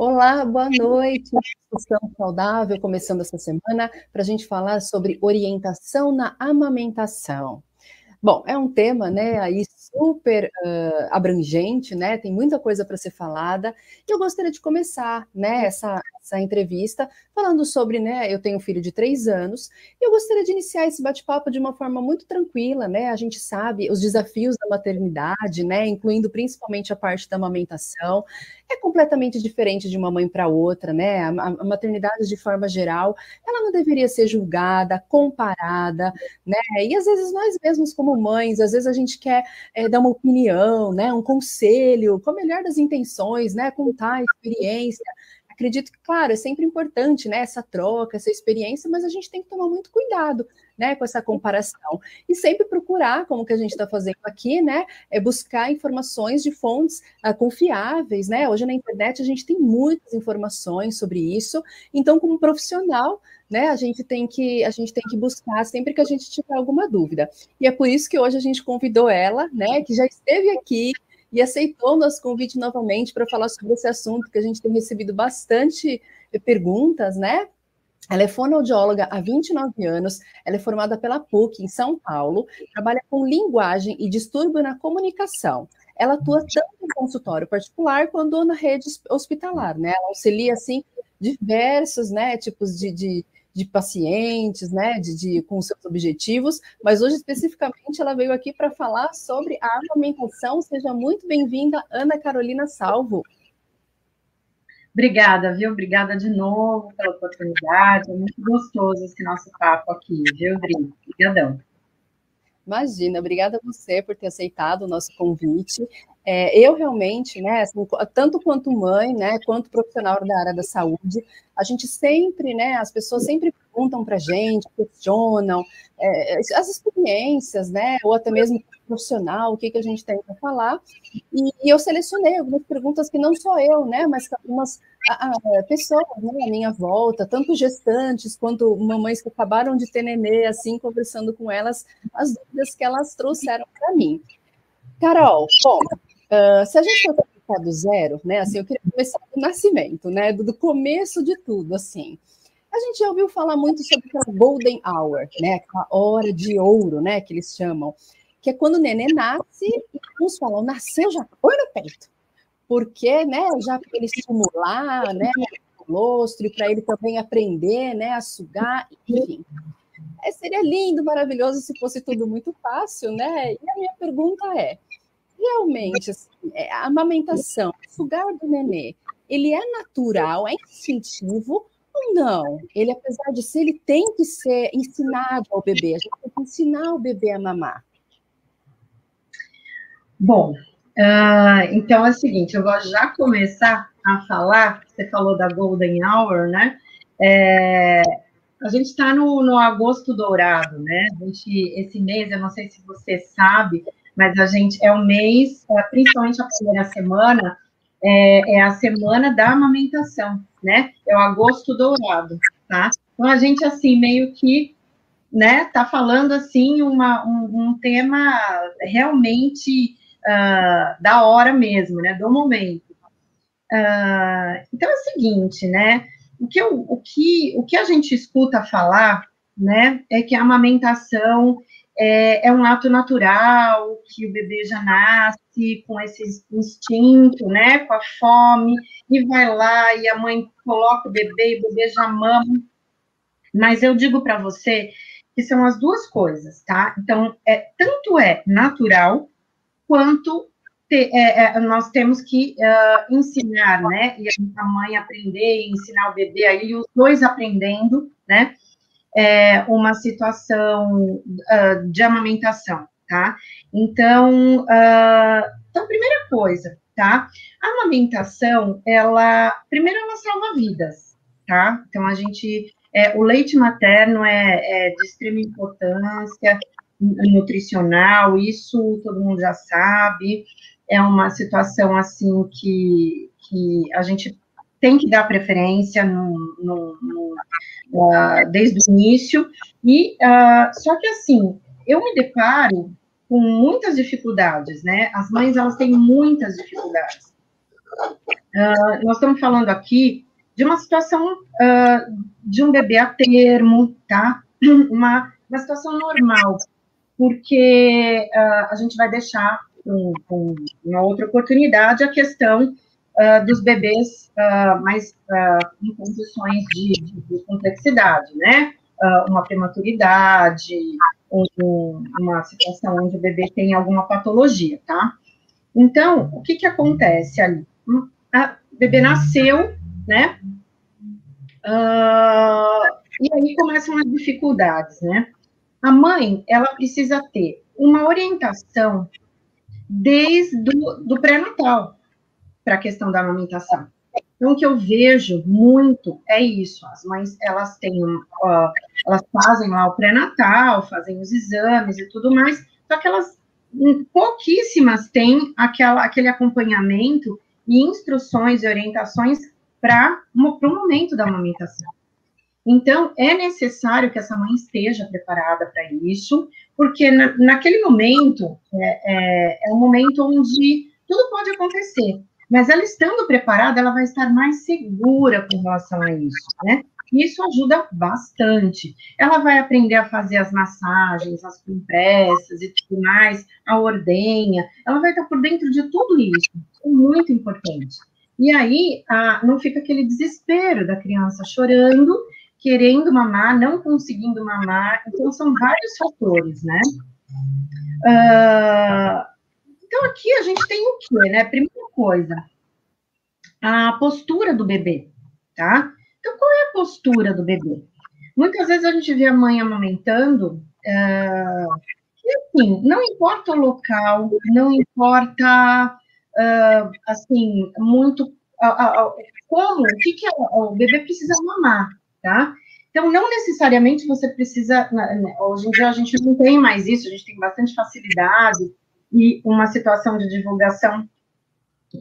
Olá, boa noite. Discussão saudável começando essa semana para a gente falar sobre orientação na amamentação. Bom, é um tema, né, aí super uh, abrangente, né? Tem muita coisa para ser falada. E eu gostaria de começar, né, essa, essa entrevista falando sobre, né? Eu tenho um filho de três anos e eu gostaria de iniciar esse bate-papo de uma forma muito tranquila, né? A gente sabe os desafios da maternidade, né? Incluindo principalmente a parte da amamentação, é completamente diferente de uma mãe para outra, né? A, a, maternidade, de forma geral, ela não deveria ser julgada, comparada, né? E às vezes nós mesmos, como mães, às vezes a gente quer é, dar uma opinião, né? Um conselho, com a melhor das intenções, né? Contar a experiência acredito que, claro, é sempre importante, né, essa troca, essa experiência, mas a gente tem que tomar muito cuidado, né, com essa comparação. E sempre procurar, como que a gente está fazendo aqui, né, é buscar informações de fontes uh, confiáveis, né? Hoje na internet a gente tem muitas informações sobre isso. Então, como profissional, né, a gente tem que a gente tem que buscar sempre que a gente tiver alguma dúvida. E é por isso que hoje a gente convidou ela, né, que já esteve aqui e aceitou o nosso convite novamente para falar sobre esse assunto, que a gente tem recebido bastante perguntas, né? Ela é fonoaudióloga há 29 anos, ela é formada pela PUC em São Paulo, trabalha com linguagem e distúrbio na comunicação. Ela atua tanto em consultório particular quanto na rede hospitalar, né? Ela auxilia, assim, diversos, né, tipos de, de de pacientes, né, de, de, com seus objetivos, mas hoje especificamente ela veio aqui para falar sobre a amamentação. Seja muito bem-vinda, Ana Carolina Salvo. Obrigada, viu? Obrigada de novo pela oportunidade. É muito gostoso esse nosso papo aqui, viu, Dri? Obrigadão. Imagina, obrigada a você por ter aceitado o nosso convite. É, eu realmente, né, assim, tanto quanto mãe, né, quanto profissional da área da saúde, a gente sempre, né, as pessoas sempre perguntam para a gente, questionam é, as experiências, né, ou até mesmo profissional, o que, que a gente tem para falar, e, e, eu selecionei algumas perguntas que não só eu, né, mas algumas a, pessoas né, à minha volta, tanto gestantes quanto mamães que acabaram de ter nenê, assim, conversando com elas, as dúvidas que elas trouxeram para mim. Carol, bom, Uh, se a gente for começar do zero, né? Assim, eu queria começar do nascimento, né? Do, do, começo de tudo, assim. A gente já ouviu falar muito sobre aquela golden hour, né? Aquela hora de ouro, né? Que eles chamam. Que é quando o neném nasce e uns falam, nasceu, já põe no peito. Porque, né? Já para ele estimular, né? O lostro e para ele também aprender, né? A sugar, enfim. É, seria lindo, maravilhoso se fosse tudo muito fácil, né? E a minha pergunta é: realmente, assim, é, a amamentação, o sugar do nenê, ele é natural, é instintivo ou não? Ele, apesar de ser, ele tem que ser ensinado ao bebê, a gente tem que ensinar o bebê a mamar. Bom, uh, então é o seguinte, eu vou já começar a falar, você falou da Golden Hour, né? É, a gente está no, no agosto dourado, né? A gente, esse mês, eu não sei se você sabe, mas a gente é o mês, é, principalmente a primeira semana, é, é, a semana da amamentação, né? É o agosto dourado, tá? Então a gente assim meio que, né, tá falando assim uma, um, um tema realmente uh, da hora mesmo, né? Do momento. Uh, então é o seguinte, né? O que, eu, o, que, o que a gente escuta falar, né, é que a amamentação é, é, um ato natural, que o bebê já nasce com esse instinto, né, com a fome, e vai lá e a mãe coloca o bebê e o bebê já mama. Mas eu digo para você que são as duas coisas, tá? Então, é, tanto é natural, quanto te, é, é, nós temos que uh, ensinar, né? E a mãe aprender ensinar o bebê aí, os dois aprendendo, né? É, uma situação uh, de amamentação, tá? Então, uh, então, primeira coisa, tá? A amamentação, ela, primeiro, ela salva vidas, tá? Então, a gente, é, o leite materno é, é de extrema importância nutricional, isso todo mundo já sabe, é uma situação, assim, que, que a gente tem que dar preferência no, no, no, uh, desde o início, e uh, só que assim, eu me deparo com muitas dificuldades, né? As mães, elas têm muitas dificuldades. uh, nós estamos falando aqui de uma situação de um bebê a termo, tá? Uma, uma situação normal, porque a gente vai deixar uma outra oportunidade a questão uh, dos bebês mais em condições de, de, de, complexidade, né? uma prematuridade, um, uma situação onde o bebê tem alguma patologia, tá? Então, o que que acontece ali? A bebê nasceu, né? Uh, e aí começam as dificuldades, né? A mãe, ela precisa ter uma orientação desde do, do pré-natal para a questão da amamentação. Então, o que eu vejo muito é isso. As mães, elas têm, uh, elas fazem lá o pré-natal, fazem os exames e tudo mais, só que elas, pouquíssimas têm aquela, aquele acompanhamento e instruções e orientações para o momento da amamentação. Então, é necessário que essa mãe esteja preparada para isso, porque na, naquele momento é, é, é um momento onde tudo pode acontecer, mas ela estando preparada, ela vai estar mais segura com relação a isso, né? Isso ajuda bastante. Ela vai aprender a fazer as massagens, as compressas e tudo mais, a ordenha. Ela vai estar por dentro de tudo isso. É muito importante. E aí a, não fica aquele desespero da criança chorando, querendo mamar, não conseguindo mamar. Então, são vários fatores, né? Uh, então, aqui a gente tem o quê, né? Primeira coisa, a postura do bebê, tá? Então, qual é a postura do bebê? Muitas vezes a gente vê a mãe amamentando, uh, e assim, não importa o local, não importa uh, assim, muito uh, como, o que, que é, o bebê precisa mamar, tá? Então, não necessariamente você precisa. Né, né, hoje em dia a gente não tem mais isso, a gente tem bastante facilidade e uma situação de divulgação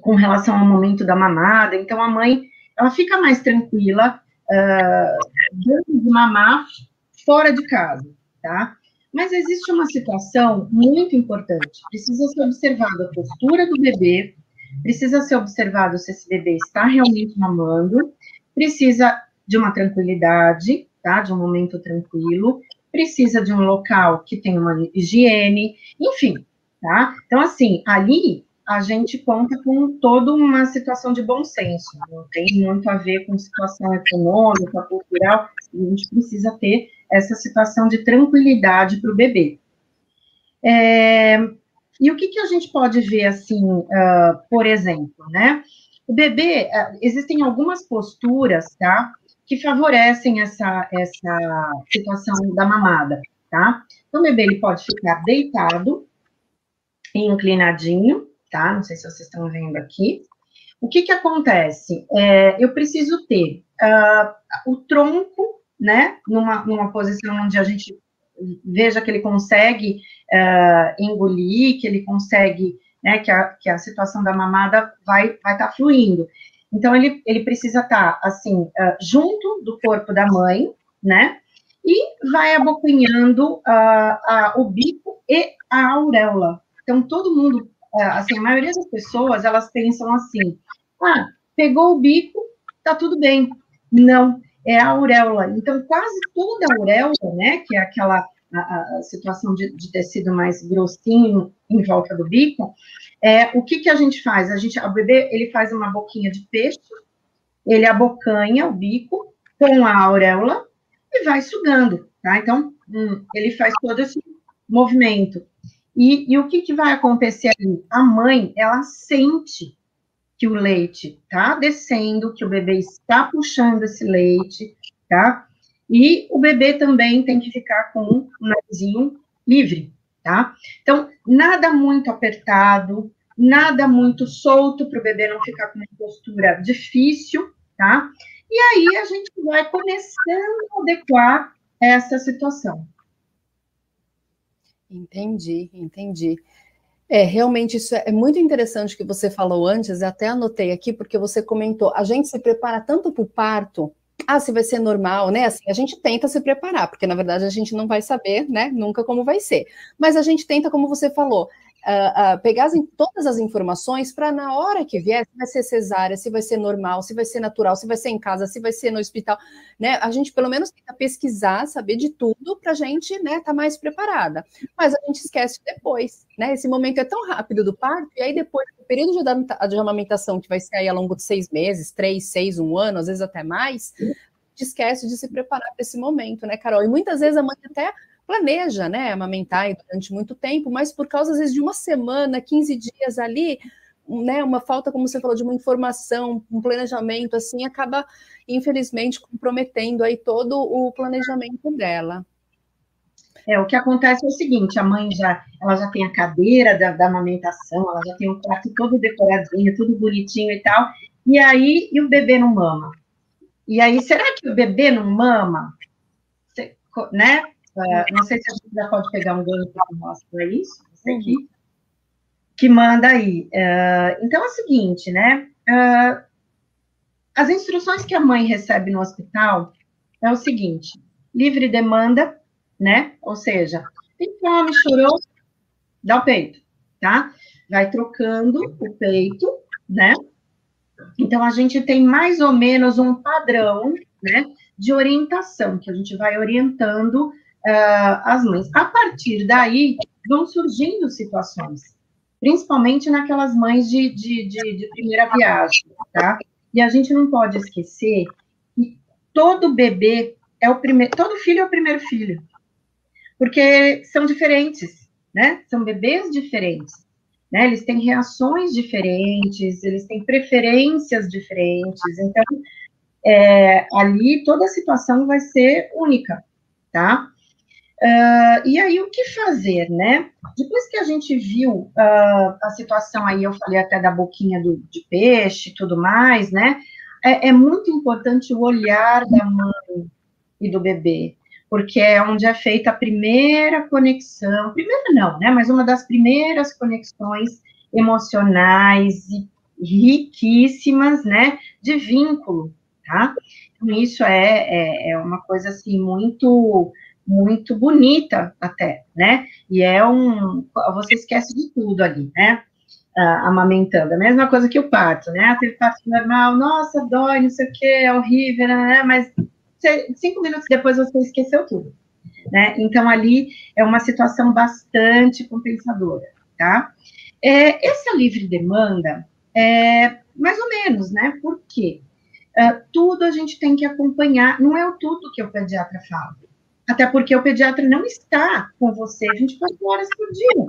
com relação ao momento da mamada. Então, a mãe ela fica mais tranquila uh, de mamar fora de casa, tá? Mas existe uma situação muito importante. Precisa ser observada a postura do bebê, precisa ser observado se esse bebê está realmente mamando, precisa de uma tranquilidade, tá? De um momento tranquilo, precisa de um local que tenha uma higiene, enfim, tá? Então, assim, ali a gente conta com toda uma situação de bom senso, não tem muito a ver com situação econômica, cultural, a gente precisa ter essa situação de tranquilidade para o bebê. É, e o que, que a gente pode ver, assim, uh, por exemplo, né? O bebê, uh, existem algumas posturas, tá? Que favorecem essa, essa situação da mamada, tá? Então, o bebê, ele pode ficar deitado, inclinadinho, tá? Não sei se vocês estão vendo aqui. O que que acontece? É, eu preciso ter uh, o tronco né, numa, numa posição onde a gente veja que ele consegue uh, engolir, que ele consegue, né, que a, que a situação da mamada vai vai estar tá fluindo. Então, ele, ele precisa estar, tá, assim, uh, junto do corpo da mãe, né, e vai abocanhando uh, o bico e a auréola. Então, todo mundo, assim, a maioria das pessoas, elas pensam assim, ah, pegou o bico, tá tudo bem. Não, é a auréola. Então, quase toda a auréola, né, que é aquela a, a situação de, de, tecido mais grossinho em volta do bico, é, o que, que a gente faz? A gente, o bebê, ele faz uma boquinha de peixe, ele abocanha o bico com a auréola e vai sugando, tá? Então, hum, ele faz todo esse movimento. E, e o que, que vai acontecer ali? A mãe, ela sente que o leite está descendo, que o bebê está puxando esse leite, tá? E o bebê também tem que ficar com o narizinho livre, tá? Então, nada muito apertado, nada muito solto para o bebê não ficar com uma postura difícil, tá? E aí a gente vai começando a adequar essa situação. Entendi, entendi. É, realmente isso é muito interessante que você falou antes, até anotei aqui, porque você comentou, a gente se prepara tanto para o parto, ah, se vai ser normal, né? Assim, a gente tenta se preparar, porque na verdade a gente não vai saber, né, nunca como vai ser. Mas a gente tenta, como você falou, uh, uh, pegar as, todas as informações para na hora que vier, se vai ser cesárea, se vai ser normal, se vai ser natural, se vai ser em casa, se vai ser no hospital, né? A gente pelo menos tenta pesquisar, saber de tudo para a gente, né, tá mais preparada. Mas a gente esquece depois, né? Esse momento é tão rápido do parto, e aí depois, o período de, amamentação, que vai ser aí ao longo de seis meses, três, seis, um ano, às vezes até mais, esquece de se preparar para esse momento, né, Carol? E muitas vezes a mãe até planeja, né, amamentar durante muito tempo, mas por causa, às vezes, de uma semana, 15 dias ali, né, uma falta, como você falou, de uma informação, um planejamento, assim, acaba, infelizmente, comprometendo aí todo o planejamento dela. É, o que acontece é o seguinte, a mãe já, ela já tem a cadeira da, da amamentação, ela já tem o quarto todo decoradinho, tudo bonitinho e tal, e aí, e o bebê não mama? E aí, será que o bebê não mama? né? Uh, não sei se a gente já pode pegar um ganho para mostrar isso, esse aqui, uhum. que manda aí. Uh, então é o seguinte, né? Uh, as instruções que a mãe recebe no hospital é o seguinte: livre demanda, né? Ou seja, tem fome, chorou, dá o peito, tá? Vai trocando o peito, né? Então a gente tem mais ou menos um padrão, né? De orientação, que a gente vai orientando uh, as mães. A partir daí, vão surgindo situações, principalmente naquelas mães de, de, de, de primeira viagem, tá? E a gente não pode esquecer que todo bebê é o primeiro, todo filho é o primeiro filho, porque são diferentes, né? São bebês diferentes, né? Eles têm reações diferentes, eles têm preferências diferentes, então é, ali toda a situação vai ser única, tá? Uh, e aí, o que fazer, né? Depois que a gente viu uh, a situação aí, eu falei até da boquinha do, de peixe e tudo mais, né? É, é, muito importante o olhar da mãe e do bebê, porque é onde é feita a primeira conexão, primeira não, né? Mas uma das primeiras conexões emocionais e riquíssimas, né? De vínculo, tá? Então, isso é, é, é uma coisa, assim, muito muito bonita até, né? E é um, você esquece de tudo ali, né? Amamentando, a mesma coisa que o parto, né? Teve parto normal, nossa, dói, não sei o que, é horrível, né? Mas você, cinco minutos depois você esqueceu tudo, né? Então ali é uma situação bastante compensadora, tá? É, essa livre demanda é mais ou menos, né? Por quê? Uh, tudo a gente tem que acompanhar, não é o tudo que o pediatra fala até porque o pediatra não está com você 24 horas por dia,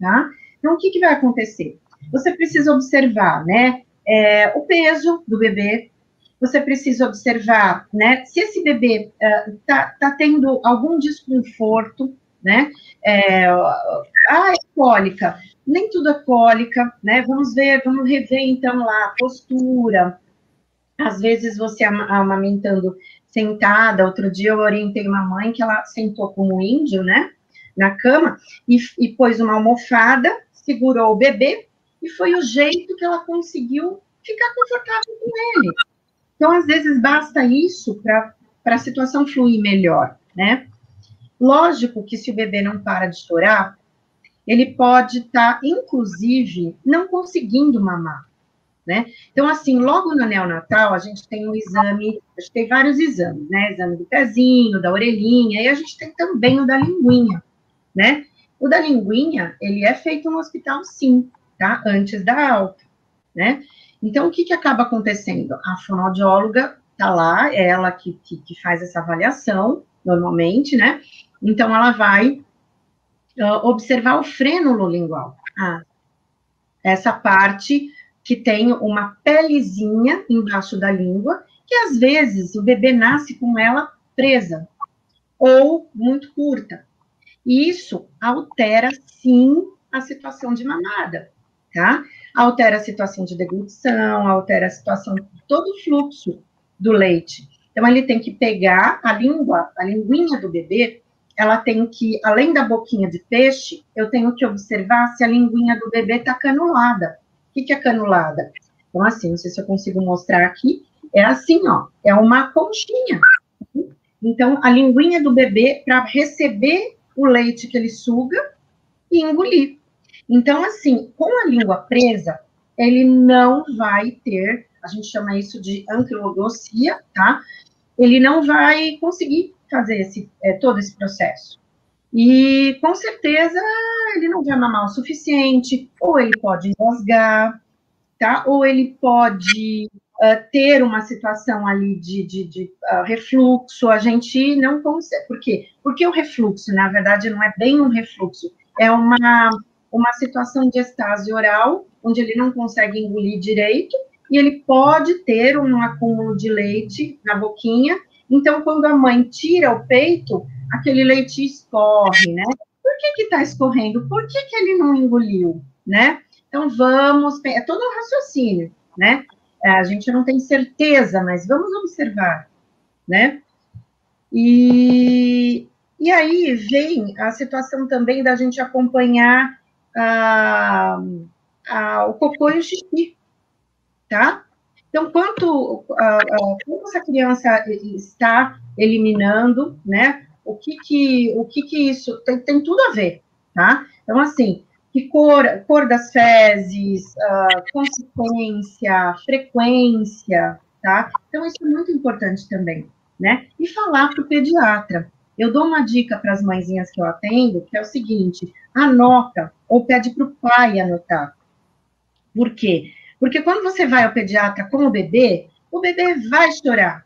tá? Então, o que, que vai acontecer? Você precisa observar, né, é, o peso do bebê, você precisa observar, né, se esse bebê uh, tá, tá tendo algum desconforto, né, é, ah, é cólica, nem tudo é cólica, né, vamos ver, vamos rever, então, lá, a postura, às vezes você amamentando sentada. Outro dia eu orientei uma mãe que ela sentou como um índio, né, na cama, e, e pôs uma almofada, segurou o bebê, e foi o jeito que ela conseguiu ficar confortável com ele. Então, às vezes, basta isso para a situação fluir melhor, né? Lógico que se o bebê não para de chorar, ele pode estar, tá, inclusive, não conseguindo mamar né? Então, assim, logo no neonatal, a gente tem um exame, a gente tem vários exames, né? Exame do pezinho, da orelhinha, e a gente tem também o da linguinha, né? O da linguinha, ele é feito no hospital, sim, tá? Antes da alta, né? Então, o que, que acaba acontecendo? A fonoaudióloga tá lá, é ela que, que, que faz essa avaliação, normalmente, né? Então, ela vai uh, observar o frênulo lingual. Ah, essa parte que tem uma pelezinha embaixo da língua, que às vezes o bebê nasce com ela presa ou muito curta. E isso altera, sim, a situação de mamada, tá? Altera a situação de deglutição, altera a situação de todo o fluxo do leite. Então, ele tem que pegar a língua, a linguinha do bebê, ela tem que, além da boquinha de peixe, eu tenho que observar se a linguinha do bebê está canulada que, que é canulada? Então, assim, não sei se eu consigo mostrar aqui. É assim, ó, é uma conchinha. Então, a linguinha do bebê para receber o leite que ele suga e engolir. Então, assim, com a língua presa, ele não vai ter, a gente chama isso de anquilogossia, tá? Ele não vai conseguir fazer esse, é, todo esse processo. E com certeza ele não vai mamar o suficiente, ou ele pode engasgar, tá? Ou ele pode uh, ter uma situação ali de, de, de uh, refluxo. A gente não consegue. Por quê? Porque o refluxo, na verdade, não é bem um refluxo, é uma, uma situação de estase oral, onde ele não consegue engolir direito, e ele pode ter um acúmulo de leite na boquinha. Então, quando a mãe tira o peito, aquele leite escorre, né? Por que está escorrendo? Por que que ele não engoliu, né? Então, vamos, é todo um raciocínio, né? É, a gente não tem certeza, mas vamos observar, né? E, e aí vem a situação também da gente acompanhar a, a, o cocô e o xixi, tá? Então, quanto, a, quanto essa criança está eliminando, né? O que que, o que, que isso tem, tem tudo a ver, tá? Então, assim, que cor, cor das fezes, uh, consistência, frequência, tá? Então, isso é muito importante também, né? E falar para o pediatra. Eu dou uma dica para as mãezinhas que eu atendo, que é o seguinte: anota ou pede para o pai anotar. Por quê? Porque quando você vai ao pediatra com o bebê, o bebê vai chorar.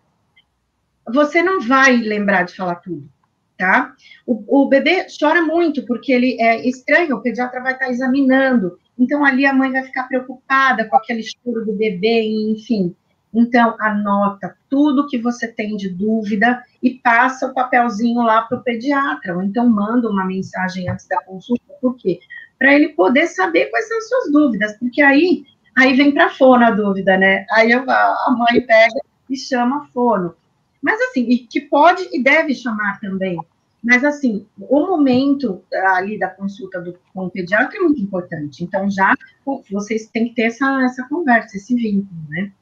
Você não vai lembrar de falar tudo tá? O, o, bebê chora muito, porque ele é estranho, o pediatra vai estar tá examinando, então ali a mãe vai ficar preocupada com aquele choro do bebê, enfim. Então, anota tudo que você tem de dúvida e passa o papelzinho lá para o pediatra, ou então manda uma mensagem antes da consulta, por quê? Para ele poder saber quais são as suas dúvidas, porque aí, aí vem para fono a dúvida, né? Aí a mãe pega e chama fono. Mas assim, e que pode e deve chamar também, mas, assim, o momento ali da consulta do, com o pediatra é muito importante. Então, já vocês têm que ter essa, essa conversa, esse vínculo, né?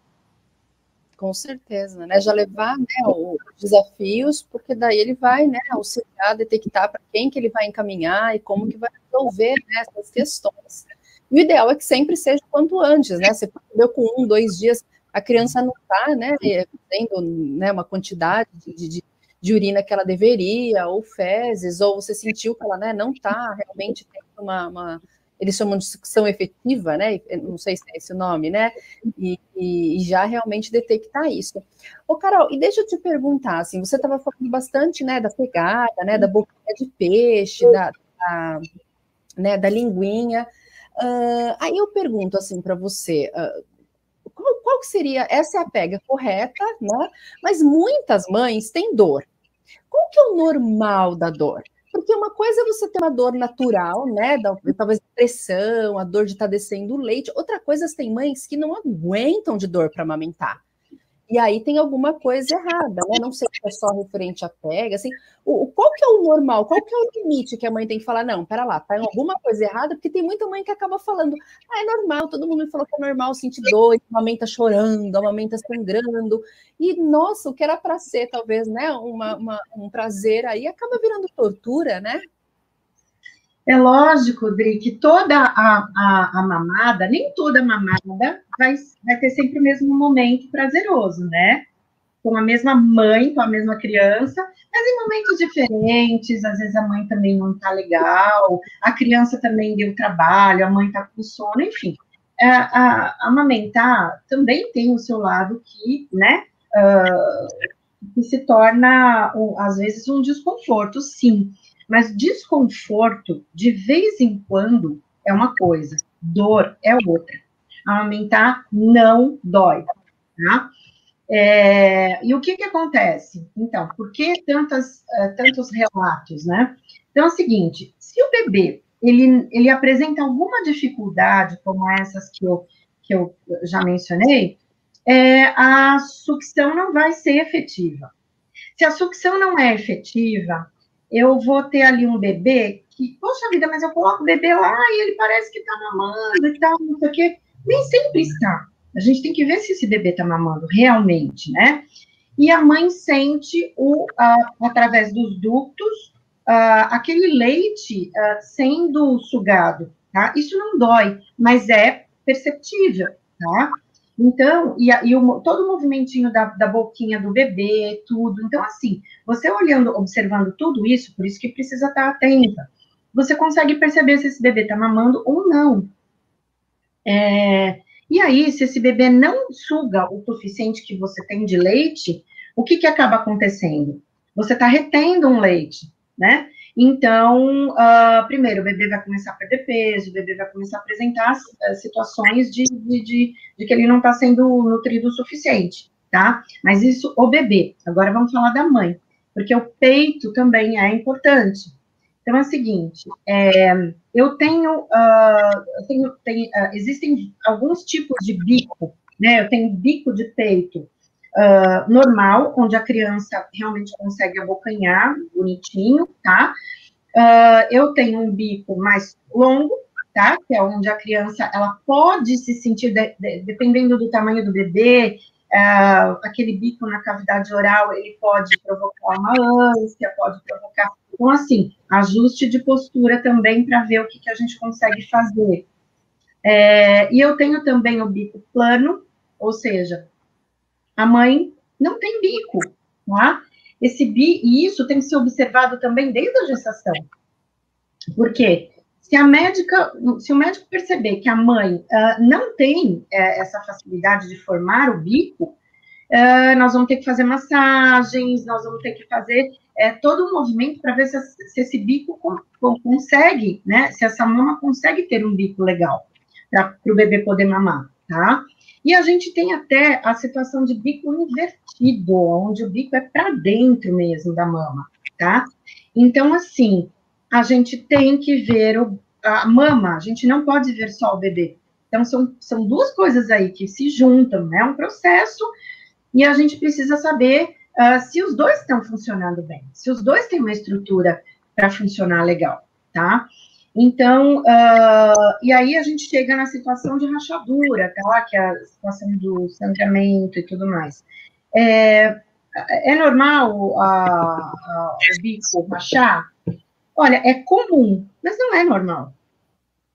Com certeza, né? Já levar né, os desafios, porque daí ele vai né, auxiliar, detectar para quem que ele vai encaminhar e como que vai resolver né, essas questões. E o ideal é que sempre seja quanto antes, né? Você percebeu com um, dois dias, a criança não está, né, tendo né, uma quantidade de, de de urina que ela deveria, ou fezes, ou você sentiu que ela né, não está realmente tendo uma, uma, eles chamam de sucção efetiva, né? Não sei se é esse o nome, né? E, e, já realmente detectar isso. Ô, Carol, e deixa eu te perguntar, assim, você estava falando bastante, né, da pegada, né, da boquinha de peixe, da, da, né, da linguinha. Uh, aí eu pergunto, assim, para você, uh, qual, que seria, essa é a pega correta, né? Mas muitas mães têm dor. Qual que é o normal da dor? Porque uma coisa é você ter uma dor natural, né? Da, talvez pressão, a dor de estar tá descendo o leite. Outra coisa, tem mães que não aguentam de dor para amamentar e aí tem alguma coisa errada, né? Não sei se é só referente à pega, assim, o, qual que é o normal, qual que é o limite que a mãe tem que falar, não, pera lá, tá alguma coisa errada, porque tem muita mãe que acaba falando, ah, é normal, todo mundo me falou que é normal sentir dor, amamenta chorando, amamenta sangrando, e nossa, o que era para ser, talvez, né, uma, uma, um prazer aí, acaba virando tortura, né? É lógico, Dri, que toda a, a, a, mamada, nem toda mamada vai, vai ter sempre o mesmo momento prazeroso, né? Com a mesma mãe, com a mesma criança, mas em momentos diferentes, às vezes a mãe também não tá legal, a criança também deu trabalho, a mãe tá com sono, enfim. A, é, a, a amamentar também tem o seu lado que, né, uh, que se torna, às vezes, um desconforto, sim. Mas desconforto, de vez em quando, é uma coisa, dor é outra. Amamentar não dói, tá? É, e o que que acontece? Então, por que tantas, uh, tantos relatos, né? Então, é o seguinte, se o bebê, ele, ele apresenta alguma dificuldade, como essas que eu, que eu já mencionei, é, a sucção não vai ser efetiva. Se a sucção não é efetiva, eu vou ter ali um bebê que, poxa vida, mas eu coloco o bebê lá e ele parece que está mamando e tal, não sei o quê. Nem sempre está. A gente tem que ver se esse bebê está mamando realmente, né? E a mãe sente, o, uh, através dos ductos, uh, aquele leite uh, sendo sugado. tá? Isso não dói, mas é perceptível, tá? Então, e, e o, todo o movimentinho da, da boquinha do bebê, tudo. Então, assim, você olhando, observando tudo isso, por isso que precisa estar atenta, você consegue perceber se esse bebê está mamando ou não. É, e aí, se esse bebê não suga o suficiente que você tem de leite, o que, que acaba acontecendo? Você está retendo um leite, né? Então, uh, primeiro, o bebê vai começar a perder peso, o bebê vai começar a apresentar uh, situações de, de, de, de, que ele não está sendo nutrido o suficiente, tá? Mas isso, o bebê. Agora vamos falar da mãe, porque o peito também é importante. Então, é o seguinte, é, eu tenho, uh, tenho, tenho existem alguns tipos de bico, né? Eu tenho bico de peito, uh, normal, onde a criança realmente consegue abocanhar bonitinho, tá? Uh, eu tenho um bico mais longo, tá? Que é onde a criança, ela pode se sentir, de, de, dependendo do tamanho do bebê, uh, aquele bico na cavidade oral, ele pode provocar uma ânsia, pode provocar... Então, assim, ajuste de postura também para ver o que, que a gente consegue fazer. É, e eu tenho também o bico plano, ou seja, a mãe não tem bico, tá? Esse bi, e isso tem que ser observado também desde a gestação. Por quê? Se a médica, se o médico perceber que a mãe uh, não tem uh, essa facilidade de formar o bico, uh, nós vamos ter que fazer massagens, nós vamos ter que fazer é, todo um movimento para ver se, se, esse bico com, com, consegue, né? Se essa mama consegue ter um bico legal para o bebê poder mamar, tá? E a gente tem até a situação de bico invertido, onde o bico é para dentro mesmo da mama, tá? Então, assim, a gente tem que ver o, a mama, a gente não pode ver só o bebê. Então, são, são duas coisas aí que se juntam, né? Um processo, e a gente precisa saber uh, se os dois estão funcionando bem, se os dois têm uma estrutura para funcionar legal, tá? Então, uh, e aí a gente chega na situação de rachadura, tá? Que é a situação do sangramento e tudo mais. É, é normal a, a, o bico rachar? Olha, é comum, mas não é normal.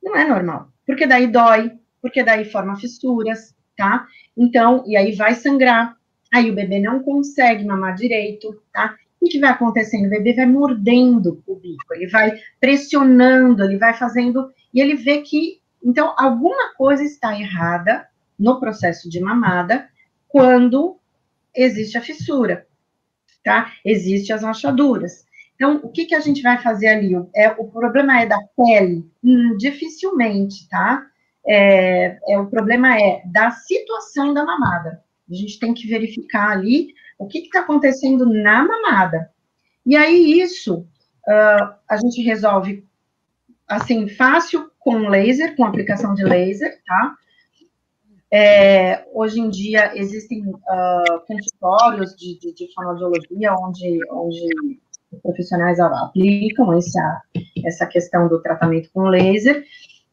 Não é normal. Porque daí dói, porque daí forma fissuras, tá? Então, e aí vai sangrar. Aí o bebê não consegue mamar direito, tá? O que vai acontecendo? O bebê vai mordendo o bico, ele vai pressionando, ele vai fazendo, e ele vê que, então, alguma coisa está errada no processo de mamada quando existe a fissura, tá? Existem as rachaduras. Então, o que, que a gente vai fazer ali? É, o problema é da pele? Hum, dificilmente, tá? É, é, o problema é da situação da mamada. A gente tem que verificar ali o que está acontecendo na mamada. E aí, isso uh, a gente resolve assim, fácil com laser, com aplicação de laser, tá? É, hoje em dia existem uh, consultórios de, de, de, onde, onde profissionais aplicam essa, essa questão do tratamento com laser,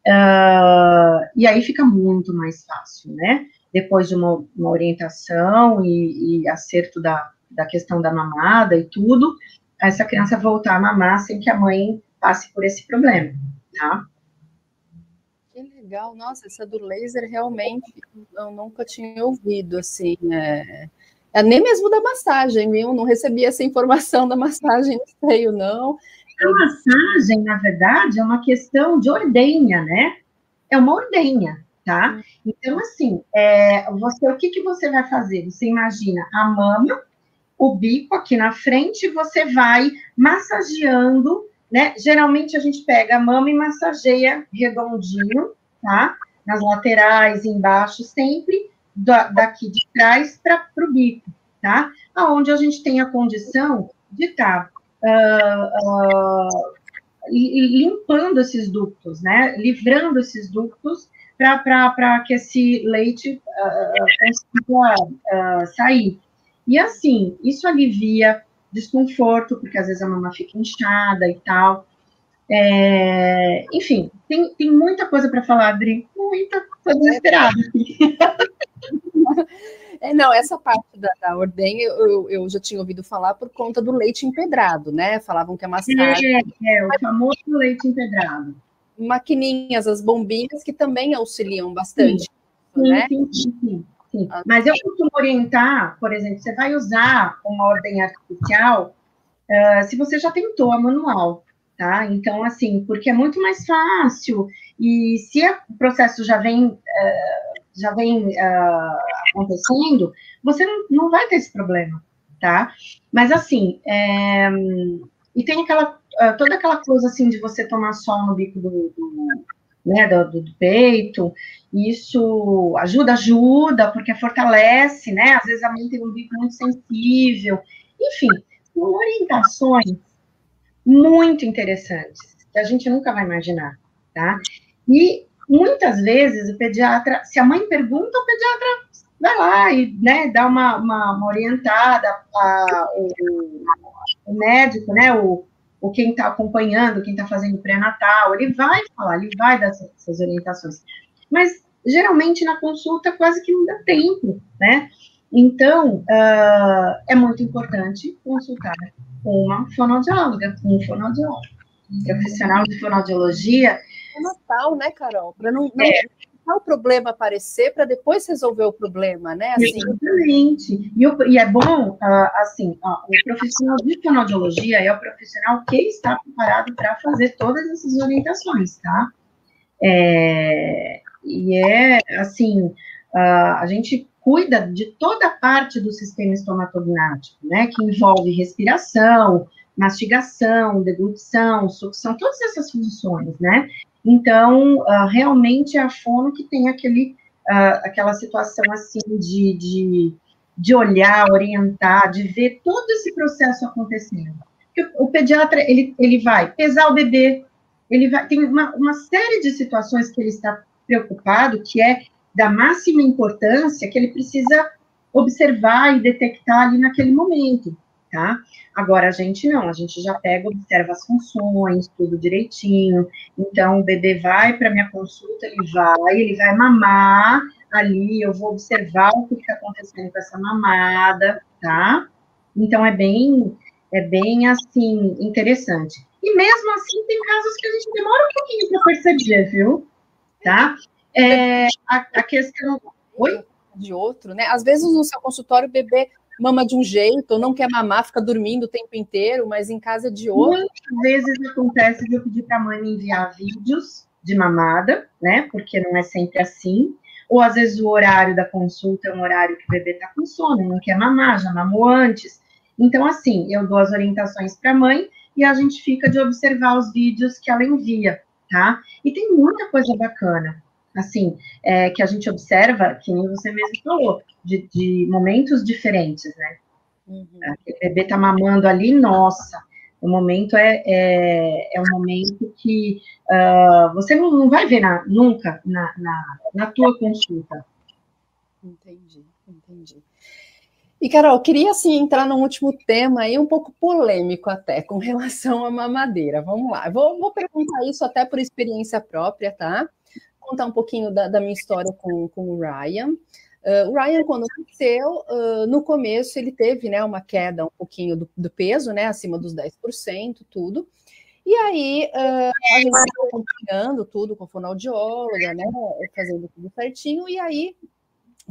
uh, e aí fica muito mais fácil, né? Depois de uma, uma orientação e, e, acerto da, da questão da mamada e tudo, essa criança voltar a mamar sem que a mãe passe por esse problema, tá? Que legal, nossa, essa do laser realmente eu nunca tinha ouvido, assim, é, é nem mesmo da massagem, viu? Não recebi essa informação da massagem no seio, não. A massagem, na verdade, é uma questão de ordenha, né? É uma ordenha tá? Então, assim, é, você, o que, que você vai fazer? Você imagina a mama, o bico aqui na frente, você vai massageando, né? Geralmente a gente pega a mama e massageia redondinho, tá? Nas laterais, embaixo, sempre da, daqui de trás para o bico, tá? Aonde a gente tem a condição de estar tá, uh, uh, limpando esses ductos, né? Livrando esses ductos para que esse leite uh, consiga uh, sair. E assim, isso alivia desconforto, porque às vezes a mama fica inchada e tal. É, enfim, tem, tem muita coisa para falar, Adri, muita coisa desesperada. É, não, essa parte da, da ordenha eu, eu, já tinha ouvido falar por conta do leite empedrado, né? Falavam que a massagem. É, é o famoso leite empedrado. Maquininhas, as bombinhas, que também auxiliam bastante. Sim, né? sim, sim, sim. Mas eu costumo orientar, por exemplo, você vai usar uma ordem artificial uh, se você já tentou a manual, tá? Então, assim, porque é muito mais fácil, e se o processo já vem, uh, já vem uh, acontecendo, você não, não vai ter esse problema, tá? Mas, assim, é, e tem aquela, toda aquela coisa, assim, de você tomar sol no bico do, do né, do, do, peito, isso ajuda, ajuda, porque fortalece, né, às vezes a mãe tem um bico muito sensível, enfim, são orientações muito interessantes, que a gente nunca vai imaginar, tá? E muitas vezes o pediatra, se a mãe pergunta, o pediatra vai lá e né, dá uma, uma, uma orientada, a, o, médico, né, o, o quem está acompanhando, quem está fazendo pré-natal, ele vai falar, ele vai dar essas, orientações. Mas geralmente na consulta quase que não dá tempo, né? Então, uh, é muito importante consultar com uma fonoaudióloga, com um fonoaudiólogo. Um profissional de fonoaudiologia. É Natal, né, Carol? Para não, não é. O problema aparecer para depois resolver o problema, né? Assim. Exatamente. E, o, e é bom, uh, assim, o profissional de fonoaudiologia é o profissional que está preparado para fazer todas essas orientações, tá? É, e é, assim, uh, a gente cuida de toda a parte do sistema estomatognático, né, que envolve respiração, mastigação, deglutição, sucção, todas essas funções, né? Então, uh, realmente é a fono que tem aquele, uh, aquela situação assim de, de, de olhar, orientar, de ver todo esse processo acontecendo. o pediatra, ele, ele vai pesar o bebê, ele vai, tem uma, uma série de situações que ele está preocupado, que é da máxima importância que ele precisa observar e detectar ali naquele momento, tá? Agora, a gente não, a gente já pega, observa as funções, tudo direitinho. Então, o bebê vai para minha consulta, ele vai, ele vai mamar ali, eu vou observar o que está acontecendo com essa mamada, tá? Então, é bem, é bem, assim, interessante. E mesmo assim, tem casos que a gente demora um pouquinho para perceber, viu? Tá? É, a, a questão. Oi? De outro, né? Às vezes no seu consultório o bebê mama de um jeito, ou não quer mamar, fica dormindo o tempo inteiro, mas em casa é de outro. Muitas vezes acontece de eu pedir para a mãe enviar vídeos de mamada, né? Porque não é sempre assim. Ou às vezes o horário da consulta é um horário que o bebê está com sono, não quer mamar, já mamou antes. Então, assim, eu dou as orientações para a mãe e a gente fica de observar os vídeos que ela envia, tá? E tem muita coisa bacana assim, é, que a gente observa, que nem você mesmo falou, de, de momentos diferentes, né? Uhum. O bebê tá mamando ali, nossa, o momento é, é, é um momento que uh, você não, não, vai ver na, nunca na, na, na tua consulta. Entendi, entendi. E, Carol, queria, assim, entrar num último tema aí, um pouco polêmico até, com relação à mamadeira. Vamos lá. Vou, vou perguntar isso até por experiência própria, tá? Contar um pouquinho da, da minha história com, com o Ryan. Uh, o Ryan, quando nasceu, uh, no começo ele teve né, uma queda um pouquinho do, do peso, né, acima dos 10%, tudo. E aí uh, a gente está acompanhando tudo com a fonoaudióloga, né, fazendo tudo certinho, e aí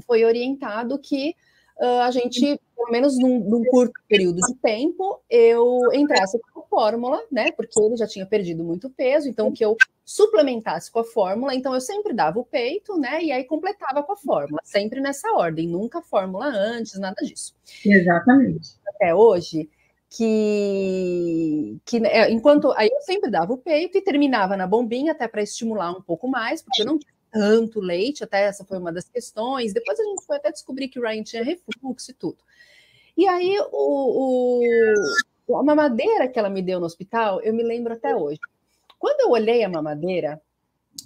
foi orientado que uh, a gente, pelo menos num, num, curto período de tempo, eu entrasse com a fórmula, né? Porque ele já tinha perdido muito peso, então que eu suplementasse com a fórmula, então eu sempre dava o peito, né? E aí completava com a fórmula, sempre nessa ordem, nunca a fórmula antes, nada disso. Exatamente. Até hoje, que, que é, enquanto aí eu sempre dava o peito e terminava na bombinha até para estimular um pouco mais, porque eu não tinha tanto leite, até essa foi uma das questões. Depois a gente foi até descobrir que o Ryan tinha refluxo e tudo. E aí, o, o, a mamadeira que ela me deu no hospital, eu me lembro até hoje. Quando eu olhei a mamadeira,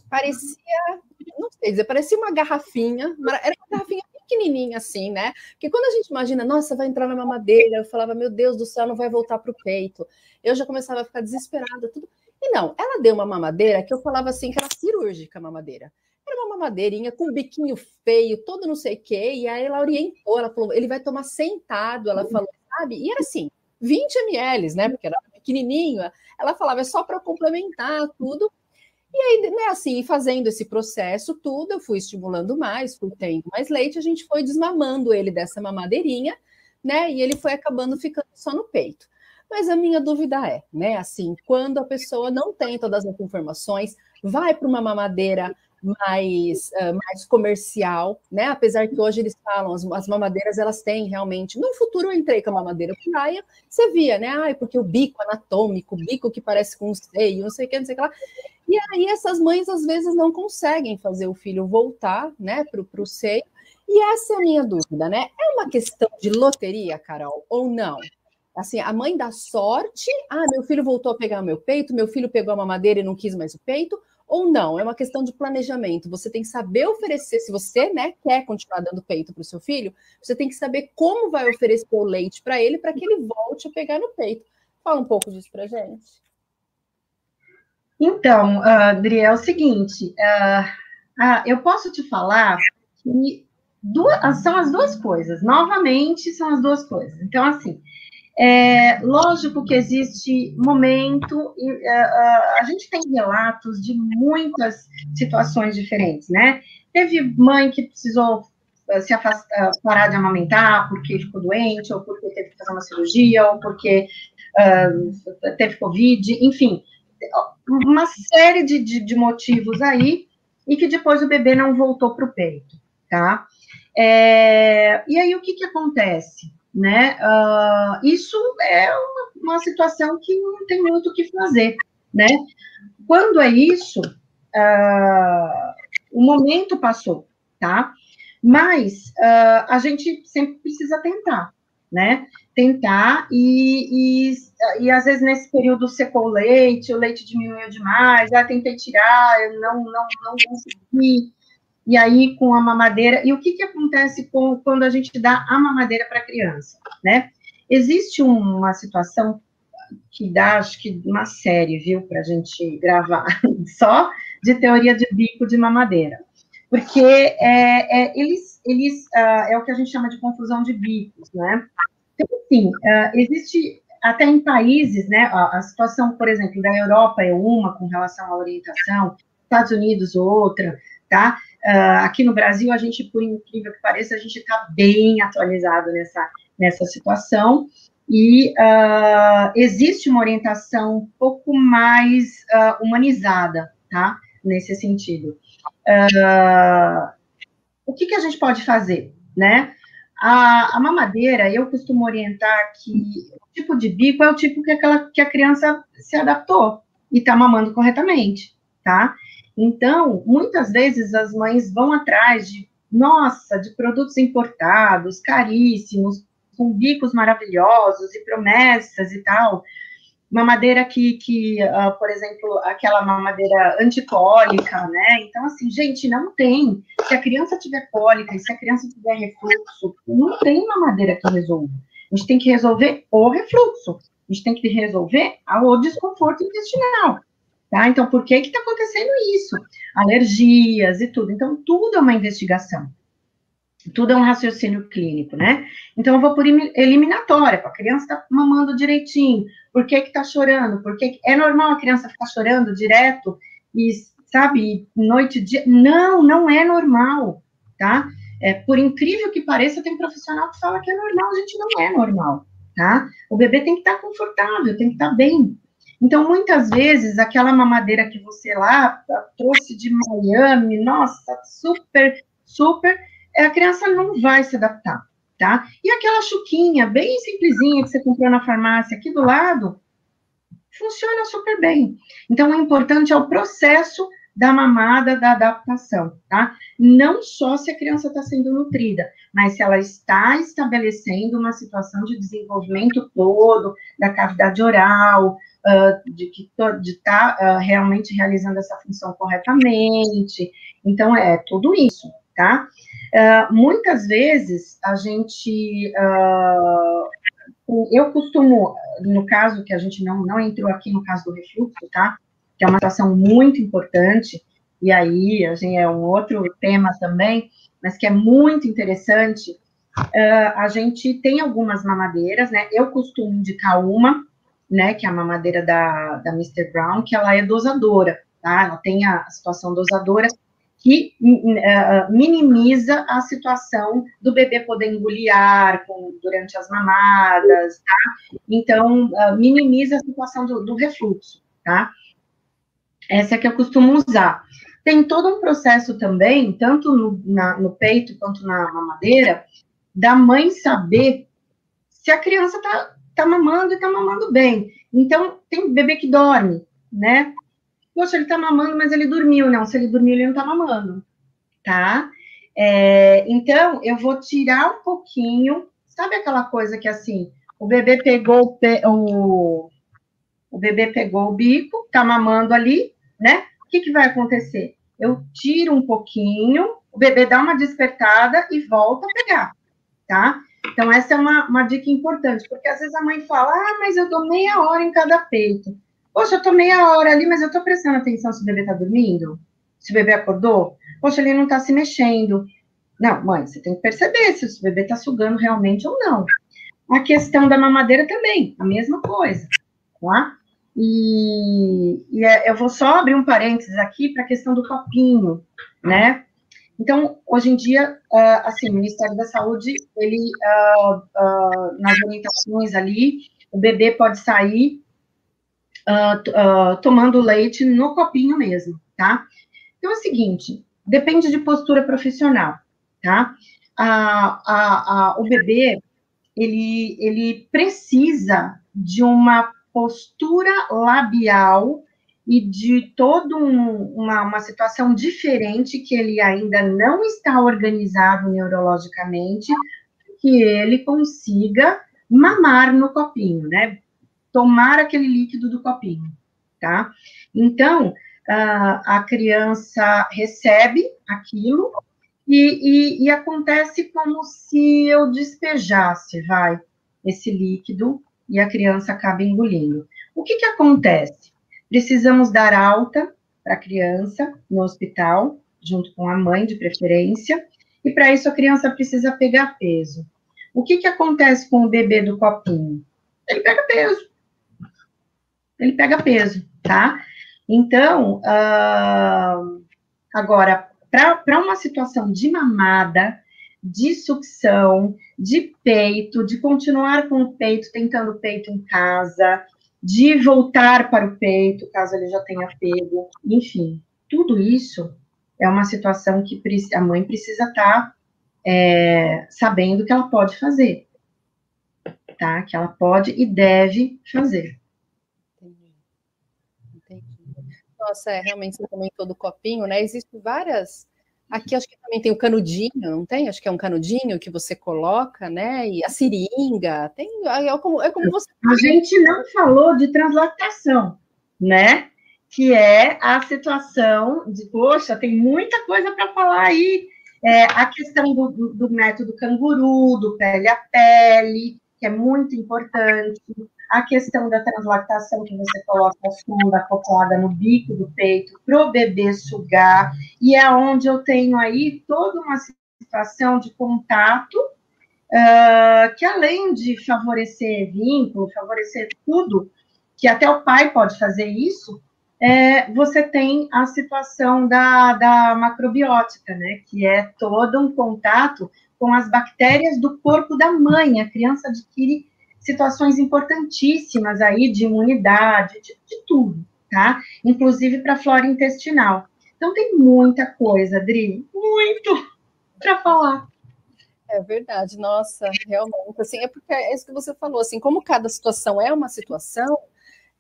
parecia, não sei dizer, parecia uma garrafinha, era uma garrafinha pequenininha assim, né? Porque quando a gente imagina, nossa, vai entrar na mamadeira, eu falava, meu Deus do céu, não vai voltar para o peito. Eu já começava a ficar desesperada, tudo. E não, ela deu uma mamadeira que eu falava assim, que era cirúrgica a mamadeira. Mamadeirinha com um biquinho feio, todo não sei o quê. E aí ela orientou, ela falou, ele vai tomar sentado, ela falou, sabe? E era assim, 20 ml, né? Porque era pequenininho. Ela falava, é só para complementar tudo. E aí, né, assim, fazendo esse processo tudo, eu fui estimulando mais, fui tendo mais leite, a gente foi desmamando ele dessa mamadeirinha, né? E ele foi acabando ficando só no peito. Mas a minha dúvida é, né, assim, quando a pessoa não tem todas as informações, vai para uma mamadeira mais, uh, mais comercial, né? Apesar que hoje eles falam, as, as, mamadeiras elas têm realmente. No futuro eu entrei com a mamadeira praia, você via, né? Ai, porque o bico anatômico, o bico que parece com um seio, não sei o que, não sei o que lá. E aí essas mães às vezes não conseguem fazer o filho voltar, né, para o seio. E essa é a minha dúvida, né? É uma questão de loteria, Carol, ou não? Assim, a mãe dá sorte, ah, meu filho voltou a pegar meu peito, meu filho pegou a mamadeira e não quis mais o peito, ou não, é uma questão de planejamento. Você tem que saber oferecer, se você né, quer continuar dando peito para o seu filho, você tem que saber como vai oferecer o leite para ele para que ele volte a pegar no peito. Fala um pouco disso para gente. Então, Adri, é o seguinte, uh, uh, eu posso te falar que duas, são as duas coisas, novamente são as duas coisas. Então, assim, é, lógico que existe momento, e, uh, a gente tem relatos de muitas situações diferentes, né? Teve mãe que precisou se afastar, parar de amamentar porque ficou doente, ou porque teve que fazer uma cirurgia, ou porque uh, teve Covid, enfim, uma série de, de, de, motivos aí, e que depois o bebê não voltou para o peito, tá? É, e aí o que, que acontece? Né? Uh, isso é uma, uma, situação que não tem muito o que fazer, né? Quando é isso, uh, o momento passou, tá? Mas uh, a gente sempre precisa tentar, né? Tentar e, e, e, às vezes nesse período secou o leite, o leite diminuiu demais, já tentei tirar, eu não, não, não consegui, e aí com a mamadeira. E o que, que acontece com, quando a gente dá a mamadeira para a criança, né? Existe uma situação que dá, acho que uma série, viu, para a gente gravar, só de teoria de bico de mamadeira. Porque é, é eles, eles uh, é o que a gente chama de confusão de bicos, né? Então, assim, uh, existe até em países, né, a, a, situação, por exemplo, da Europa é uma com relação à orientação, Estados Unidos outra, tá? Uh, aqui no Brasil, a gente, por incrível que pareça, a gente está bem atualizado nessa, nessa situação. E uh, existe uma orientação um pouco mais uh, humanizada, tá? Nesse sentido. o que, que a gente pode fazer, né? A, a, mamadeira, eu costumo orientar que o tipo de bico é o tipo que, aquela, que a criança se adaptou e está mamando corretamente, tá? Então, muitas vezes as mães vão atrás de, nossa, de produtos importados, caríssimos, com bicos maravilhosos e promessas e tal. Mamadeira que, que uh, por exemplo, aquela mamadeira anticólica, né? Então, assim, gente, não tem. Se a criança tiver cólica e se a criança tiver refluxo, não tem mamadeira que resolva. A gente tem que resolver o refluxo. A gente tem que resolver o desconforto intestinal. Tá? Então, por que está acontecendo isso? Alergias e tudo. Então, tudo é uma investigação. Tudo é um raciocínio clínico, né? Então, eu vou por eliminatória. A criança está mamando direitinho. Por que está chorando? Por que é normal a criança ficar chorando direto e, sabe, noite e dia? Não, não é normal, tá? É, por incrível que pareça, tem profissional que fala que é normal, a gente não é normal, tá? O bebê tem que estar tá confortável, tem que estar tá bem, então, muitas vezes, aquela mamadeira que você lá trouxe de Miami, nossa, super, super, a criança não vai se adaptar, tá? E aquela chuquinha bem simplesinha que você comprou na farmácia aqui do lado, funciona super bem. Então, o importante é o processo da mamada, da adaptação, tá? Não só se a criança está sendo nutrida, mas se ela está estabelecendo uma situação de desenvolvimento todo, da cavidade oral, uh, de estar tá, uh, realmente realizando essa função corretamente. Então, é tudo isso, tá? Uh, muitas vezes a gente. eu costumo, no caso que a gente não, não entrou aqui no caso do refluxo, tá? que é uma situação muito importante, e aí a gente, é um outro tema também, mas que é muito interessante. Uh, a gente tem algumas mamadeiras, né? Eu costumo indicar uma, né? Que é a mamadeira da, da Mr. Brown, que ela é dosadora, tá? Ela tem a situação dosadora que uh, minimiza a situação do bebê poder engolir ar com, durante as mamadas, tá? Então, uh, minimiza a situação do, do, refluxo, tá? Essa é que eu costumo usar. Tem todo um processo também, tanto no, na, no peito quanto na mamadeira, da mãe saber se a criança tá, tá mamando e tá mamando bem. Então, tem bebê que dorme, né? Poxa, ele tá mamando, mas ele dormiu. Não, se ele dormiu, ele não tá mamando, tá? É, então, eu vou tirar um pouquinho, sabe aquela coisa que assim, o bebê pegou o, o bebê pegou o bico, tá mamando ali, né? O que, que vai acontecer? Eu tiro um pouquinho, o bebê dá uma despertada e volta a pegar, tá? Então, essa é uma, uma dica importante, porque às vezes a mãe fala, ah, mas eu dou meia hora em cada peito. Poxa, eu tô meia hora ali, mas eu tô prestando atenção se o bebê tá dormindo? Se o bebê acordou? Poxa, ele não tá se mexendo. Não, mãe, você tem que perceber se o bebê tá sugando realmente ou não. A questão da mamadeira também, a mesma coisa, tá? E, e é, eu vou só abrir um parênteses aqui para a questão do copinho, né? Então, hoje em dia, uh, assim, o Ministério da Saúde, ele, uh, uh, nas orientações ali, o bebê pode sair tomando leite no copinho mesmo, tá? Então é o seguinte, depende de postura profissional, tá? O bebê, ele, ele precisa de uma postura labial e de toda um, uma, uma situação diferente que ele ainda não está organizado neurologicamente, que ele consiga mamar no copinho, né? tomar aquele líquido do copinho, tá? Então, a, criança recebe aquilo e, e, e acontece como se eu despejasse, vai, esse líquido e a criança acaba engolindo. O que que acontece? Precisamos dar alta para a criança no hospital, junto com a mãe, de preferência, e para isso a criança precisa pegar peso. O que que acontece com o bebê do copinho? Ele pega peso ele pega peso, tá? Então, uh, agora, para uma situação de mamada, de sucção, de peito, de continuar com o peito, tentando peito em casa, de voltar para o peito, caso ele já tenha pego, enfim, tudo isso é uma situação que a mãe precisa estar tá, é, sabendo que ela pode fazer, tá? Que ela pode e deve fazer. Nossa, é, realmente você comentou do copinho, né? Existem várias. Aqui acho que também tem o canudinho, não tem? Acho que é um canudinho que você coloca, né? E a seringa, tem. É como, é como você. A gente não falou de translactação, né? Que é a situação de, poxa, tem muita coisa para falar aí. É, a questão do, do, do método canguru, do pele a pele, que é muito importante a questão da translactação, que você coloca a sonda acoplada no bico do peito para o bebê sugar, e é onde eu tenho aí toda uma situação de contato, uh, que além de favorecer vínculo, favorecer tudo, que até o pai pode fazer isso, é, você tem a situação da, da macrobiótica, né, que é todo um contato com as bactérias do corpo da mãe, a criança adquire situações importantíssimas aí de imunidade, de, de tudo, tá? Inclusive para a flora intestinal. Então tem muita coisa, Adri, muito para falar. É verdade, nossa, realmente, assim, é porque é isso que você falou, assim, como cada situação é uma situação,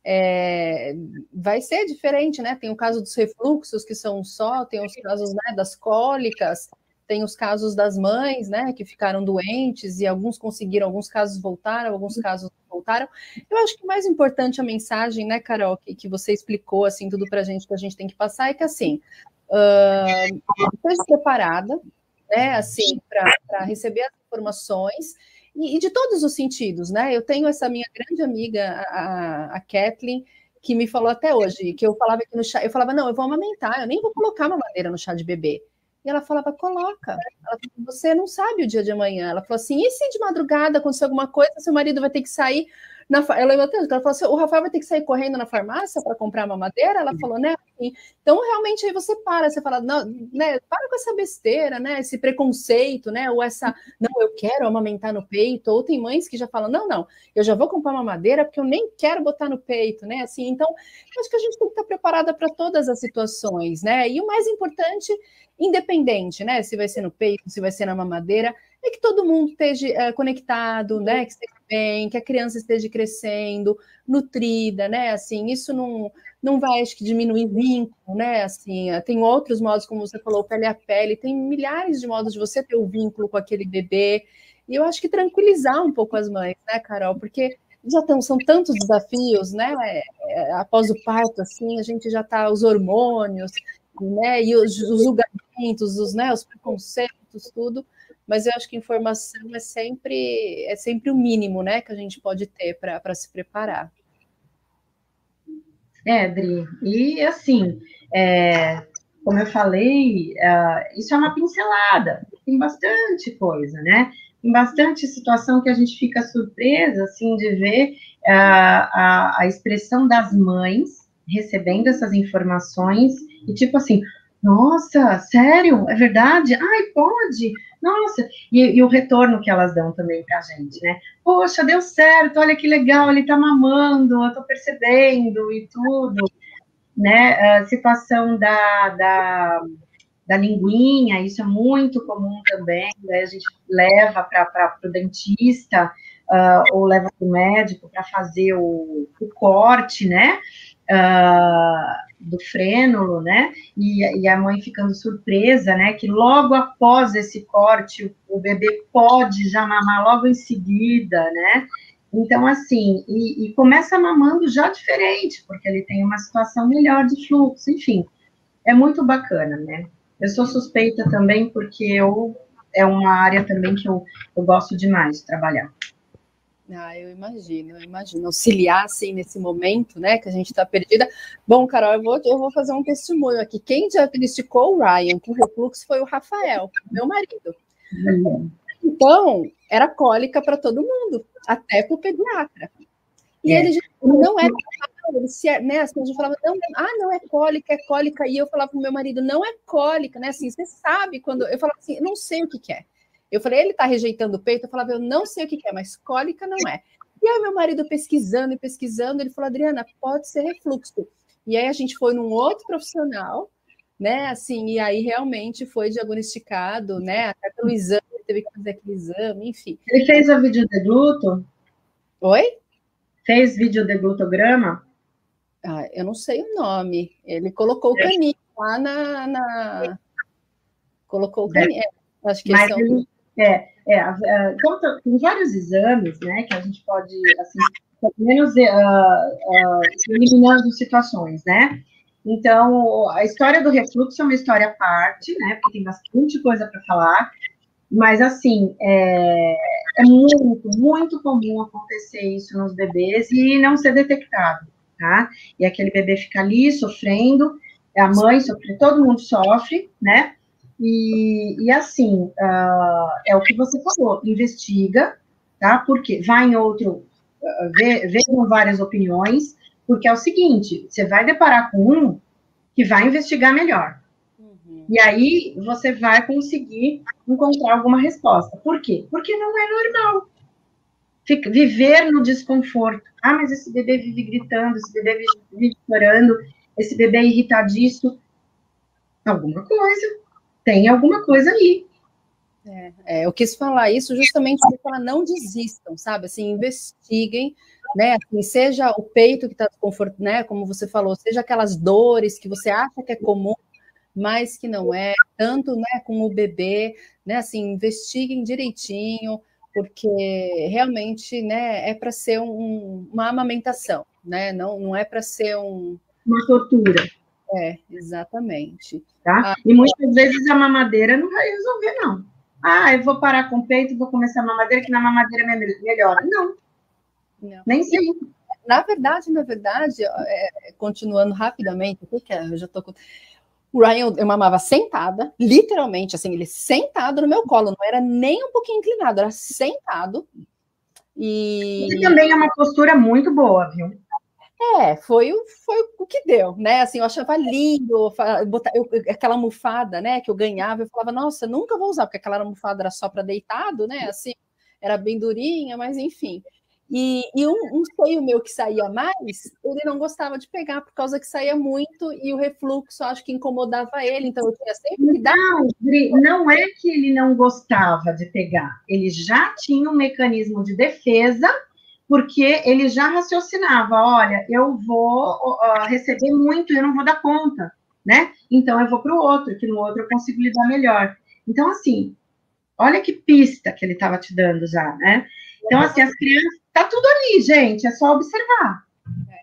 é, vai ser diferente, né? Tem o caso dos refluxos, que são só, tem os casos né, das cólicas, tem os casos das mães, né, que ficaram doentes e alguns conseguiram, alguns casos voltaram, alguns casos voltaram. Eu acho que o mais importante a mensagem, né, Carol, que, que você explicou, assim, tudo para a gente que a gente tem que passar é que, assim, uh, esteja preparada, né, assim, para receber as informações e, de todos os sentidos, né? Eu tenho essa minha grande amiga, a, a Kathleen, que me falou até hoje, que eu falava aqui no chá, eu falava, não, eu vou amamentar, eu nem vou colocar uma madeira no chá de bebê. E ela falava, coloca. Ela falou, você não sabe o dia de amanhã. Ela falou assim, e se de madrugada acontecer alguma coisa, seu marido vai ter que sair? na, eu lembro até, ela falou assim, o Rafael vai ter que sair correndo na farmácia para comprar uma madeira? Ela falou, né? Então, realmente, aí você para, você fala, não, né, para com essa besteira, né? Esse preconceito, né? Ou essa, não, eu quero amamentar no peito, ou tem mães que já falam, não, não, eu já vou comprar uma madeira porque eu nem quero botar no peito, né? Assim, então, acho que a gente tem que estar preparada para todas as situações, né? E o mais importante, independente, né? Se vai ser no peito, se vai ser na mamadeira, é que todo mundo esteja é, conectado, né? Que esteja bem, que a criança esteja crescendo, nutrida, né? Assim, isso não, não vai, acho que, diminuir vínculo, né? Assim, eh, tem outros modos, como você falou, pele a pele, tem milhares de modos de você ter o um vínculo com aquele bebê. E eu acho que tranquilizar um pouco as mães, né, Carol? Porque já tão, são tantos desafios, né? É, após o parto, assim, a gente já tá os hormônios, né? E os, os julgamentos, os, né, os preconceitos, tudo mas eu acho que informação é sempre é sempre o mínimo, né, que a gente pode ter para se preparar. É, Dri, e assim, é, como eu falei, uh, isso é uma pincelada, tem bastante coisa, né? Tem bastante situação que a gente fica surpresa, assim, de ver uh, a, a expressão das mães recebendo essas informações e tipo assim, nossa, sério? É verdade? Ai, pode? Nossa, e, e, o retorno que elas dão também para a gente, né? Poxa, deu certo, olha que legal, ele tá mamando, eu tô percebendo e tudo, né? A situação da, da, da linguinha, isso é muito comum também, né? A gente leva para o dentista uh, ou leva para o médico para fazer o, o corte, né? Uh, do frênulo, né? E, e, a mãe ficando surpresa, né? Que logo após esse corte, o, o bebê pode já mamar logo em seguida, né? Então, assim, e, e, começa mamando já diferente, porque ele tem uma situação melhor de fluxo, enfim, é muito bacana, né? Eu sou suspeita também, porque eu, é uma área também que eu, eu gosto demais de trabalhar. Ah, eu imagino, eu imagino. Auxiliar, assim, nesse momento, né, que a gente está perdida. Bom, Carol, eu vou, eu vou fazer um testemunho aqui. Quem diagnosticou o Ryan com refluxo foi o Rafael, meu marido. Então, era cólica para todo mundo, até para o pediatra. E é. ele não é ele se, né, assim, a gente falava, não, ah, não é cólica, é cólica, e eu falava para o meu marido, não é cólica, né, assim, você sabe quando, eu falava assim, não sei o que, que é, eu falei, ele está rejeitando o peito? Eu falava, eu não sei o que, é, mas cólica não é. E aí meu marido pesquisando e pesquisando, ele falou, Adriana, pode ser refluxo. E aí a gente foi num outro profissional, né, assim, e aí realmente foi diagnosticado, né, até pelo exame, teve que fazer aquele exame, enfim. Ele fez a videodegluto? Oi? Fez videodeglutograma? Ah, eu não sei o nome. Ele colocou o é. caninho lá na... na... Colocou o caninho. É, acho que Mas são... ele é, é, então, tem vários exames, né, que a gente pode, assim, pelo menos uh, uh, eliminando situações, né? Então, a história do refluxo é uma história à parte, né, porque tem bastante coisa para falar, mas, assim, é, é muito, muito comum acontecer isso nos bebês e não ser detectado, tá? E aquele bebê fica ali sofrendo, a mãe sofre, todo mundo sofre, né? E, e assim, uh, é o que você falou, investiga, tá? Porque vai em outro, uh, vê, vejam várias opiniões, porque é o seguinte, você vai deparar com um que vai investigar melhor. Uhum. E aí você vai conseguir encontrar alguma resposta. Por quê? Porque não é normal. Fica, viver no desconforto. Ah, mas esse bebê vive gritando, esse bebê vive, chorando, esse bebê é irritadiço. Alguma coisa tem alguma coisa ali. É, é, eu quis falar isso justamente para falar, não desistam, sabe? Assim, investiguem, né? Assim, seja o peito que está desconforto, né? Como você falou, seja aquelas dores que você acha que é comum, mas que não é, tanto né, com o bebê, né? Assim, investiguem direitinho, porque realmente né, é para ser um, uma amamentação, né? Não, não é para ser um. Uma tortura. É, exatamente. Tá? Ah, e muitas vezes a mamadeira não vai resolver, não. Ah, eu vou parar com o peito e vou começar a mamadeira, que na mamadeira melhora. Não. não. Nem sei. Na verdade, na verdade, é, continuando rapidamente, o que é? Eu já tô com. O Ryan, eu mamava sentada, literalmente, assim, ele sentado no meu colo, não era nem um pouquinho inclinado, era sentado. E... e também é uma postura muito boa, viu? É, foi, foi o que deu, né? Assim, eu achava lindo, botar, eu, aquela almofada, né, que eu ganhava, eu falava, nossa, nunca vou usar, porque aquela almofada era só para deitado, né? Assim, era bem durinha, mas enfim. E, e um, um, seio meu que saía mais, ele não gostava de pegar por causa que saía muito e o refluxo acho que incomodava ele, então eu tinha sempre que dar. Não, não é que ele não gostava de pegar, ele já tinha um mecanismo de defesa, porque ele já raciocinava: olha, eu vou uh, receber muito e eu não vou dar conta, né? Então eu vou para o outro, que no outro eu consigo lidar melhor. Então, assim, olha que pista que ele estava te dando já, né? Então, assim, as crianças Tá tudo ali, gente, é só observar. É.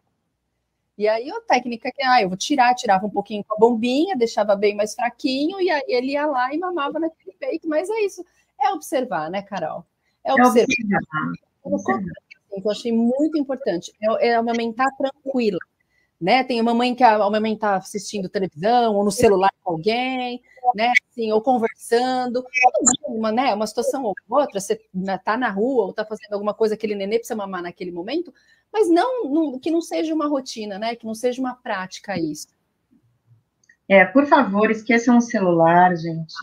E aí a técnica que ah, eu vou tirar, tirava um pouquinho com a bombinha, deixava bem mais fraquinho, e aí ele ia lá e mamava naquele peito. Mas é isso, é observar, né, Carol? É observar. É observar. Eu achei muito importante, é, é amamentar tranquila né? Tem uma mãe que a, mãe está assistindo televisão ou no celular com alguém, né? Assim, ou conversando, uma, né? Uma situação ou outra, você está na rua ou está fazendo alguma coisa, aquele nenê precisa mamar naquele momento, mas não, não, que não seja uma rotina, né? Que não seja uma prática isso. É, por favor, esqueçam o celular, gente.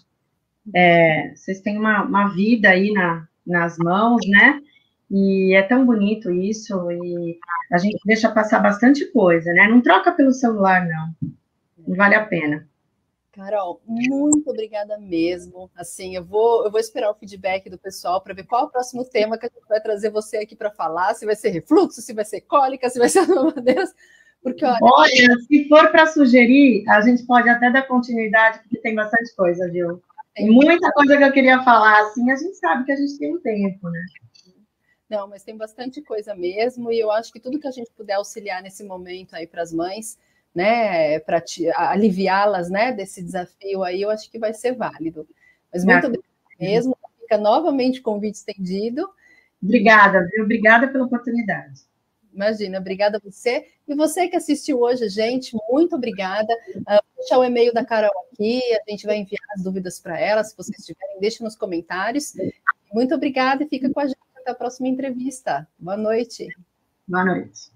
É, vocês têm uma, uma vida aí na, nas mãos, né? E é tão bonito isso, e a gente deixa passar bastante coisa, né? Não troca pelo celular, não. Não vale a pena. Carol, muito obrigada mesmo. Assim, eu vou, eu vou esperar o feedback do pessoal para ver qual é o próximo tema que a gente vai trazer você aqui para falar, se vai ser refluxo, se vai ser cólica, se vai ser mamadeiras. Porque, olha, olha se for para sugerir, a gente pode até dar continuidade, porque tem bastante coisa, viu? Tem muita coisa que eu queria falar, assim, a gente sabe que a gente tem um tempo, né? Não, mas tem bastante coisa mesmo, e eu acho que tudo que a gente puder auxiliar nesse momento aí para as mães, né, para aliviá-las, né, desse desafio aí, eu acho que vai ser válido. Mas muito obrigada mesmo, fica novamente o convite estendido. Obrigada, viu? Obrigada pela oportunidade. Imagina, obrigada a você. E você que assistiu hoje, gente, muito obrigada. Uh, o e-mail da Carol aqui, a gente vai enviar as dúvidas para ela, se vocês tiverem, deixe nos comentários. Muito obrigada e fica com a gente até a próxima entrevista. Boa noite. Boa noite.